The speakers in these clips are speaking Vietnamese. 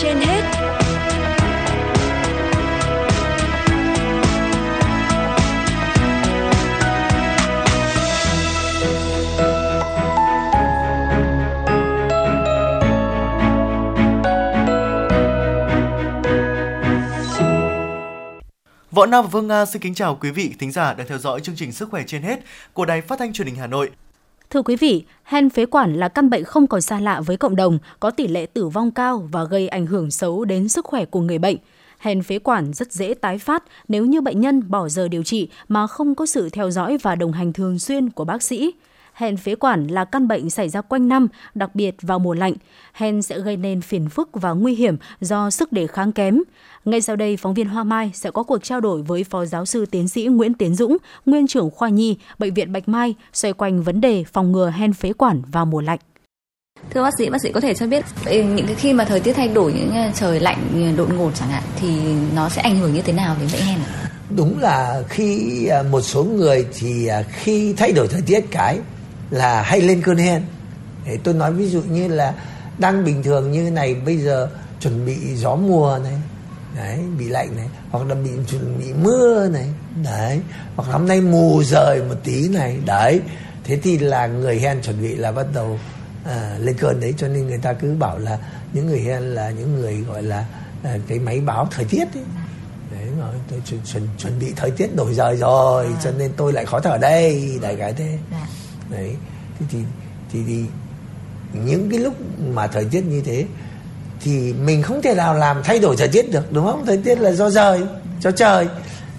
trên hết Võ Nam và Vương Nga xin kính chào quý vị thính giả đang theo dõi chương trình Sức khỏe trên hết của Đài Phát thanh Truyền hình Hà Nội. Thưa quý vị, hen phế quản là căn bệnh không còn xa lạ với cộng đồng, có tỷ lệ tử vong cao và gây ảnh hưởng xấu đến sức khỏe của người bệnh. Hen phế quản rất dễ tái phát nếu như bệnh nhân bỏ giờ điều trị mà không có sự theo dõi và đồng hành thường xuyên của bác sĩ. Hen phế quản là căn bệnh xảy ra quanh năm, đặc biệt vào mùa lạnh. Hen sẽ gây nên phiền phức và nguy hiểm do sức đề kháng kém. Ngay sau đây, phóng viên Hoa Mai sẽ có cuộc trao đổi với Phó Giáo sư Tiến sĩ Nguyễn Tiến Dũng, Nguyên trưởng khoa nhi, Bệnh viện Bạch Mai, xoay quanh vấn đề phòng ngừa hen phế quản vào mùa lạnh. Thưa bác sĩ, bác sĩ có thể cho biết những cái khi mà thời tiết thay đổi những trời lạnh đột ngột chẳng hạn thì nó sẽ ảnh hưởng như thế nào đến bệnh hen ạ? Đúng là khi à, một số người thì à, khi thay đổi thời tiết cái là hay lên cơn hen. Để tôi nói ví dụ như là đang bình thường như này bây giờ chuẩn bị gió mùa này đấy bị lạnh này hoặc là bị chuẩn bị mưa này đấy hoặc hôm nay mù rời một tí này đấy thế thì là người hen chuẩn bị là bắt đầu à, lên cơn đấy cho nên người ta cứ bảo là những người hen là những người gọi là à, cái máy báo thời tiết ấy. đấy rồi tôi chuẩn, chuẩn, chuẩn bị thời tiết đổi rời rồi à. cho nên tôi lại khó thở đây đại cái thế à đấy. Thì, thì thì thì những cái lúc mà thời tiết như thế thì mình không thể nào làm thay đổi thời tiết được đúng không? Thời tiết là do rời cho trời.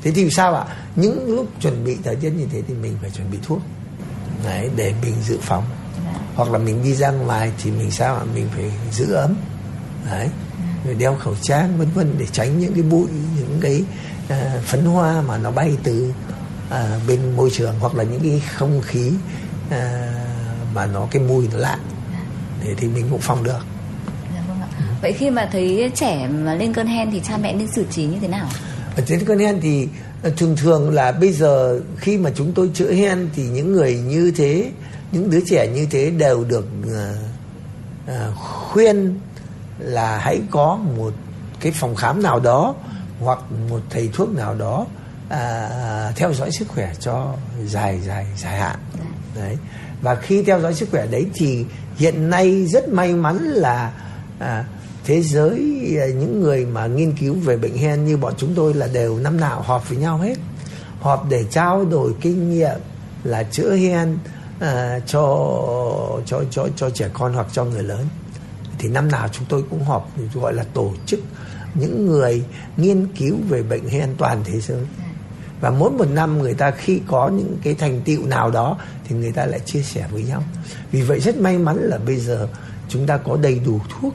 Thế thì sao ạ? Những lúc chuẩn bị thời tiết như thế thì mình phải chuẩn bị thuốc đấy để mình dự phòng. Hoặc là mình đi ra ngoài thì mình sao ạ? Mình phải giữ ấm đấy rồi đeo khẩu trang vân vân để tránh những cái bụi những cái uh, phấn hoa mà nó bay từ uh, bên môi trường hoặc là những cái không khí à, mà nó cái mùi nó lạ. Để thì mình cũng phòng được. Vậy khi mà thấy trẻ mà lên cơn hen thì cha mẹ nên xử trí như thế nào? Ở trên cơn hen thì ờ, thường thường là bây giờ khi mà chúng tôi chữa hen thì những người như thế, những đứa trẻ như thế đều được uh, uh, khuyên là hãy có một cái phòng khám nào đó hoặc một thầy thuốc nào đó à, theo dõi sức khỏe cho dài dài dài hạn đấy. Và khi theo dõi sức khỏe đấy thì hiện nay rất may mắn là à, thế giới à, những người mà nghiên cứu về bệnh hen như bọn chúng tôi là đều năm nào họp với nhau hết. Họp để trao đổi kinh nghiệm là chữa hen à, cho cho cho cho trẻ con hoặc cho người lớn. Thì năm nào chúng tôi cũng họp gọi là tổ chức những người nghiên cứu về bệnh hen toàn thế giới và mỗi một năm người ta khi có những cái thành tựu nào đó thì người ta lại chia sẻ với nhau. Vì vậy rất may mắn là bây giờ chúng ta có đầy đủ thuốc.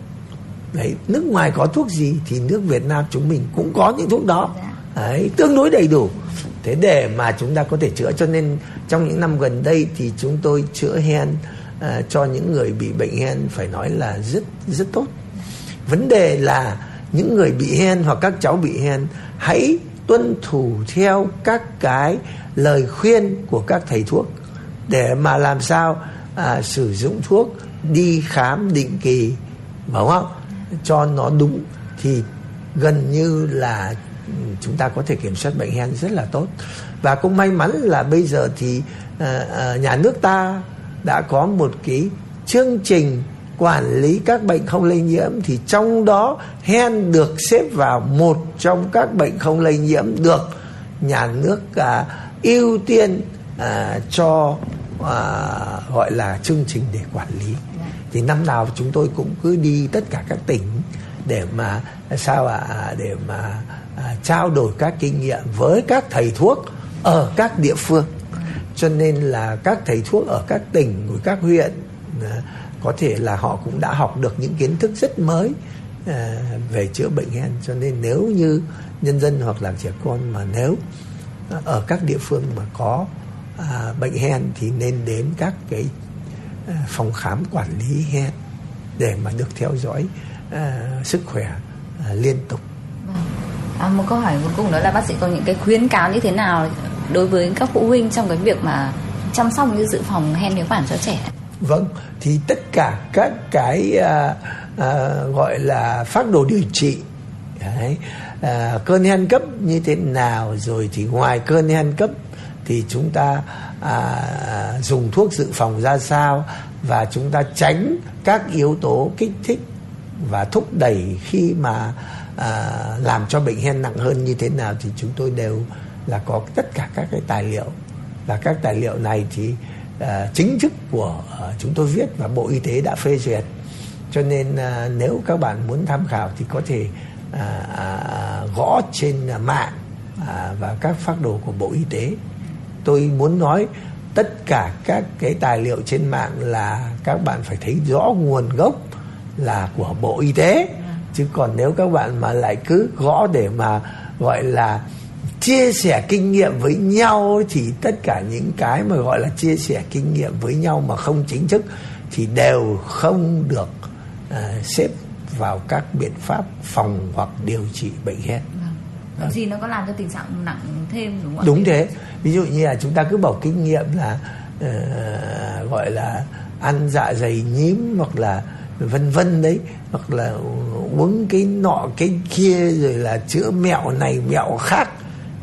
Đấy nước ngoài có thuốc gì thì nước Việt Nam chúng mình cũng có những thuốc đó. Đấy tương đối đầy đủ. Thế để mà chúng ta có thể chữa cho nên trong những năm gần đây thì chúng tôi chữa hen à, cho những người bị bệnh hen phải nói là rất rất tốt. Vấn đề là những người bị hen hoặc các cháu bị hen hãy tuân thủ theo các cái lời khuyên của các thầy thuốc. Để mà làm sao à, sử dụng thuốc đi khám định kỳ đúng không cho nó đúng thì gần như là chúng ta có thể kiểm soát bệnh hen rất là tốt. Và cũng may mắn là bây giờ thì à, à, nhà nước ta đã có một cái chương trình quản lý các bệnh không lây nhiễm thì trong đó hen được xếp vào một trong các bệnh không lây nhiễm được nhà nước à, ưu tiên à, cho à, gọi là chương trình để quản lý. Thì năm nào chúng tôi cũng cứ đi tất cả các tỉnh để mà sao ạ à, để mà à, trao đổi các kinh nghiệm với các thầy thuốc ở các địa phương. Cho nên là các thầy thuốc ở các tỉnh của các huyện à, có thể là họ cũng đã học được những kiến thức rất mới à, về chữa bệnh hen cho nên nếu như nhân dân hoặc là trẻ con mà nếu ở các địa phương mà có à, bệnh hen thì nên đến các cái à, phòng khám quản lý hen để mà được theo dõi à, sức khỏe à, liên tục. À, một câu hỏi cuối cùng đó là bác sĩ có những cái khuyến cáo như thế nào đối với các phụ huynh trong cái việc mà chăm sóc như dự phòng hen phế quản cho trẻ? Vâng, thì tất cả các cái à, à, gọi là phác đồ điều trị Đấy. À, cơn hen cấp như thế nào rồi thì ngoài cơn hen cấp thì chúng ta à, dùng thuốc dự phòng ra sao và chúng ta tránh các yếu tố kích thích và thúc đẩy khi mà à, làm cho bệnh hen nặng hơn như thế nào thì chúng tôi đều là có tất cả các cái tài liệu và các tài liệu này thì à, chính thức của à, chúng tôi viết và bộ y tế đã phê duyệt. Cho nên à, nếu các bạn muốn tham khảo thì có thể à, à, gõ trên mạng à, và các phác đồ của bộ y tế. Tôi muốn nói tất cả các cái tài liệu trên mạng là các bạn phải thấy rõ nguồn gốc là của bộ y tế. Chứ còn nếu các bạn mà lại cứ gõ để mà gọi là chia sẻ kinh nghiệm với nhau thì tất cả những cái mà gọi là chia sẻ kinh nghiệm với nhau mà không chính thức thì đều không được uh, xếp vào các biện pháp phòng hoặc điều trị bệnh hen. Vâng. gì nó có làm cho tình trạng nặng thêm đúng không đúng thế. Ví dụ như là chúng ta cứ bảo kinh nghiệm là uh, gọi là ăn dạ dày nhím hoặc là vân vân đấy hoặc là uống cái nọ cái kia rồi là chữa mẹo này mẹo khác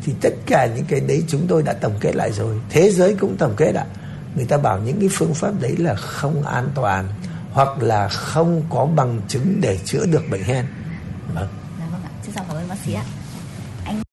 thì tất cả những cái đấy chúng tôi đã tổng kết lại rồi thế giới cũng tổng kết ạ người ta bảo những cái phương pháp đấy là không an toàn hoặc là không có bằng chứng để chữa được bệnh hen vâng. Dạ vâng ạ. Xin cảm ơn bác sĩ ạ.